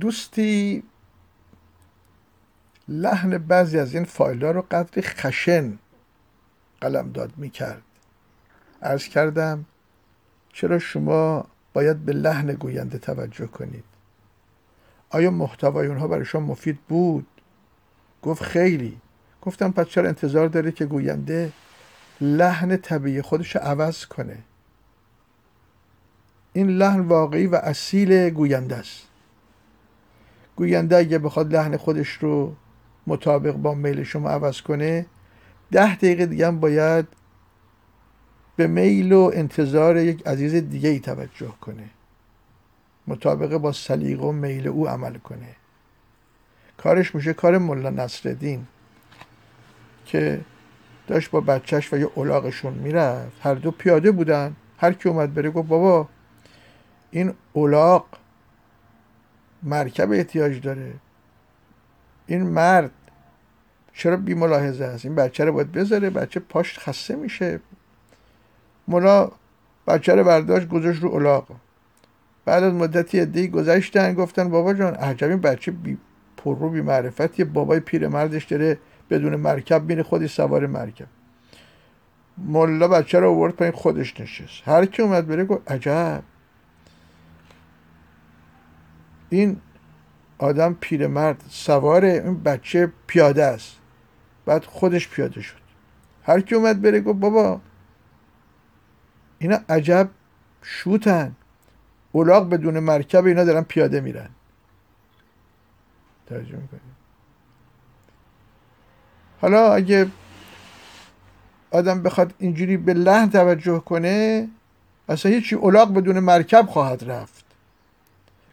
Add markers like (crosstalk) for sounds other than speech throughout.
دوستی لحن بعضی از این فایل ها رو قدری خشن قلمداد می کرد ارز کردم چرا شما باید به لحن گوینده توجه کنید؟ آیا محتوای اونها برای شما مفید بود؟ گفت خیلی. گفتم پس چرا انتظار داره که گوینده لحن طبیعی خودش عوض کنه؟ این لحن واقعی و اصیل گوینده است. گوینده اگه بخواد لحن خودش رو مطابق با میل شما عوض کنه ده دقیقه دیگه هم باید به میل و انتظار یک عزیز دیگه ای توجه کنه. مطابق با سلیقه و میل او عمل کنه. کارش میشه کار ملا نصرالدین که داشت با بچهش و یه اولاغشون می‌رفت. هر دو پیاده بودن. هر کی اومد بره گفت بابا این اولاق مرکب احتیاج داره. این مرد چرا بی ملاحظه است؟ این بچه رو باید بذاره بچه پاش خسته میشه. ملا بچه رو برداشت گذاشت رو اولاق بعد از مدتی ادهی گذشتن گفتن بابا جان عجب این بچه بی پررو بی معرفت یه بابای پیرمردش داره بدون مرکب میره خودش سوار مرکب. ملا بچه رو آورد پایین خودش نشست. هر کی اومد بره گفت عجب. این آدم پیرمرد سوار این بچه پیاده است. بعد خودش پیاده شد. هر کی اومد بره گفت بابا اینا عجب شوتن. اولاغ بدون مرکب اینا دارن پیاده میرن. توجه می‌کنیم حالا اگه آدم بخواد اینجوری به لحن توجه کنه اصلا هیچی اولاغ بدون مرکب خواهد رفت.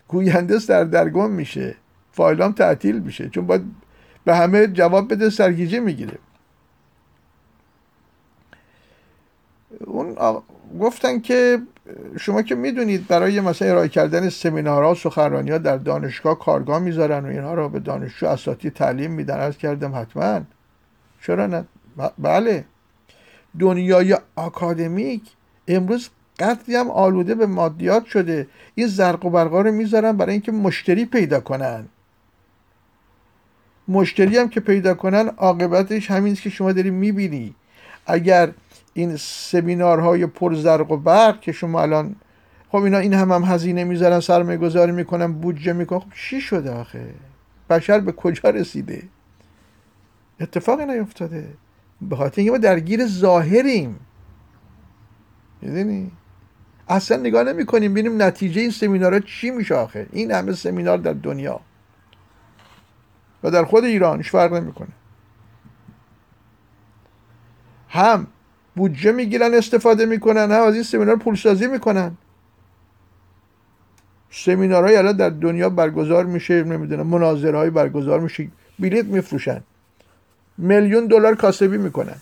گوینده سردرگم میشه. فایلام تعطیل میشه. چون باید به همه جواب بده سرگیجه می‌گیره. اون گفتن که شما که می‌دونید برای مثلا ارائه کردن سمینارها سخنرانی ها در دانشگاه کارگاه می‌ذارن و اینها رو به دانشجو اساتی تعلیم میدن. از کردم حتما. چرا نه؟ بله. دنیای آکادمیک امروز قدری هم آلوده به مادیات شده. این زرق و برقا رو می‌ذارن برای اینکه مشتری پیدا کنن. مشتری هم که پیدا کنن عاقبتش همین که شما داری می‌بینی. اگر این سمینارهای پر زرق و برق که شما الان خب اینا این هم هم هزینه می‌ذارن سرمایه گذاری می‌کنن بودجه می‌کنن. خب چی شده آخه؟ بشر به کجا رسیده؟ اتفاقی نیفتاده. به خاطر اینکه ما درگیر ظاهریم. می‌دونی؟ اصلا نگاه نمی کنیم ببینیم نتیجه این سمینارها چی میشه آخه. این همه سمینار در دنیا. و در خود ایران فرق نمی‌کنه. هم بودجه می‌گیرن استفاده می‌کنن هم از این سمینار پولسازی می‌کنن. سمینارهای الان در دنیا برگزار میشه نمی‌دونم مناظره برگزار میشه بلیت میفروشن. میلیون دلار کاسبی می‌کنن.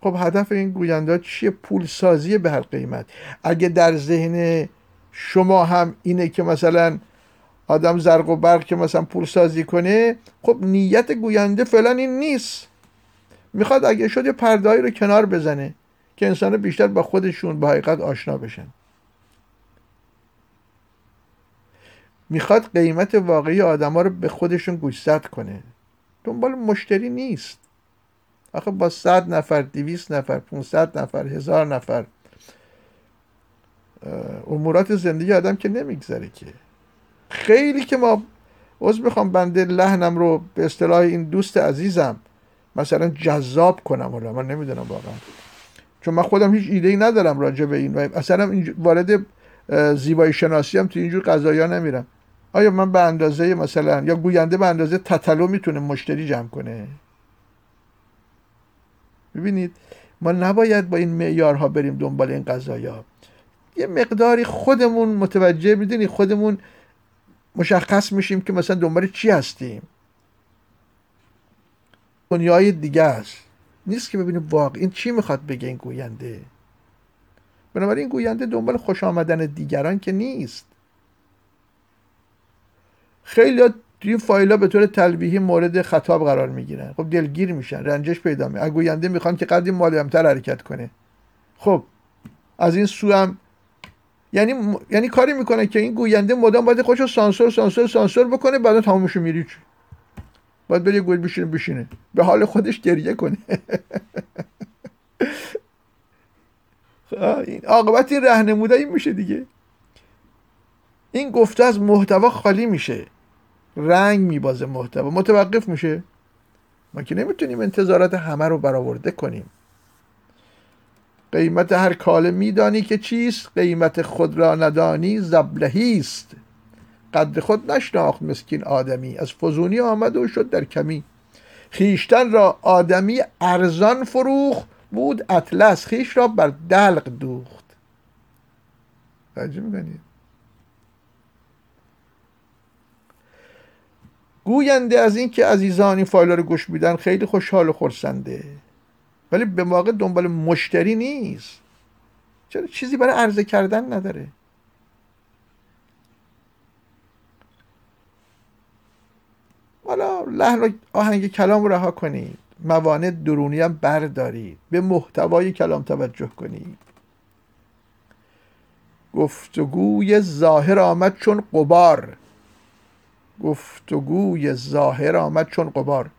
خب هدف این گوینده چیه؟ پولسازی به هر قیمت. اگه در ذهن شما هم اینه که مثلا آدم زرق و برق که مثلا پول سازی کنه خب نیت گوینده فعلا این نیست. می‌خواد اگه شد یه پردهایی رو کنار بزنه که انسان بیشتر با خودشون با حقیقت آشنا بشن. می‌خواد قیمت واقعی آدما رو به خودشون گوشزد کنه. دنبال مشتری نیست. آخه با صد نفر دویست نفر 500 نفر هزار نفر امورات زندگی آدم که نمیگذره که. خیلی که ما عضو می‌خوام بنده لحنم رو به اصطلاح این دوست عزیزم مثلا جذاب کنم حالا من نمی‌دونم واقعا. چون من خودم هیچ ایده ای ندارم راجع به این و اصلا وارد زیبایی شناسی هم تو اینجور قضایا نمیرم. آیا من به اندازه مثلا یا گوینده به اندازه تتلو می‌تونه مشتری جمع کنه؟ ببینید ما نباید با این معیارها بریم دنبال این قضایا یه مقداری خودمون متوجه می‌دونی خودمون مشخص میشیم که مثلا دنبال چی هستیم. دنیای دیگه است. نیست که ببینیم واقع این چی می‌خواد بگه این گوینده. بنابراین این گوینده دنبال خوش آمدن دیگران که نیست. خیلی توی این فایل به طور تلویحی مورد خطاب قرار می‌گیرن. خب دلگیر میشن رنجش پیدا می گوینده می‌خوان که قدری مالمتر حرکت کنه. خب از این سو هم یعنی یعنی کاری می‌کنه که این گوینده مدام باید خودشو سانسور سانسور سانسور بکنه بعدا تمامشو میری باید بری گل بشینه بشینه. به حال خودش گریه کنه. (laughs) این عاقبت این رهنمودایی میشه دیگه. این گفته از محتوا خالی میشه. رنگ میبازه محتوا. متوقف میشه. ما که نمی‌تونیم انتظارات همه رو برآورده کنیم. قیمت هر کاله میدانی که چیست؟ قیمت خود را ندانی زبلهی است. قدر خود نشناخت مسکین آدمی. از فزونی آمد و شد در کمی. خیشتن را آدمی ارزان فروخ بود اطلس. خیش را بر دلق دوخت. توجه می‌کنید؟ گوینده از اینکه عزیزان این فایل رو گوش میدن خیلی خوشحال و خرسنده. ولی به واقع دنبال مشتری نیست. چرا چیزی برای عرضه کردن نداره. حالا لحن و آهنگ کلام رو رها کنید. موانع درونی هم بردارید. به محتوای کلام توجه کنید. گفتگوی ظاهر آمد چون قبار. گفتگوی ظاهر آمد چون قبار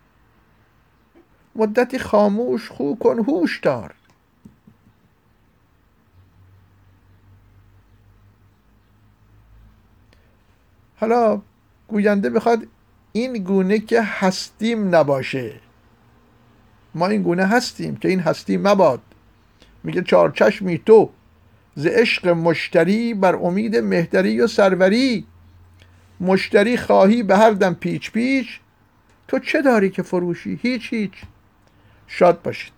مدتی خاموش خو کن هوش دار. حالا گوینده بخواد این گونه که هستیم نباشه. ما این گونه هستیم که این هستی مباد. میگه چارچشمی تو ز عشق مشتری بر امید مهتری و سروری. مشتری خواهی به هر دم پیچ پیچ تو چه داری که فروشی؟ هیچ هیچ. شاد باشید.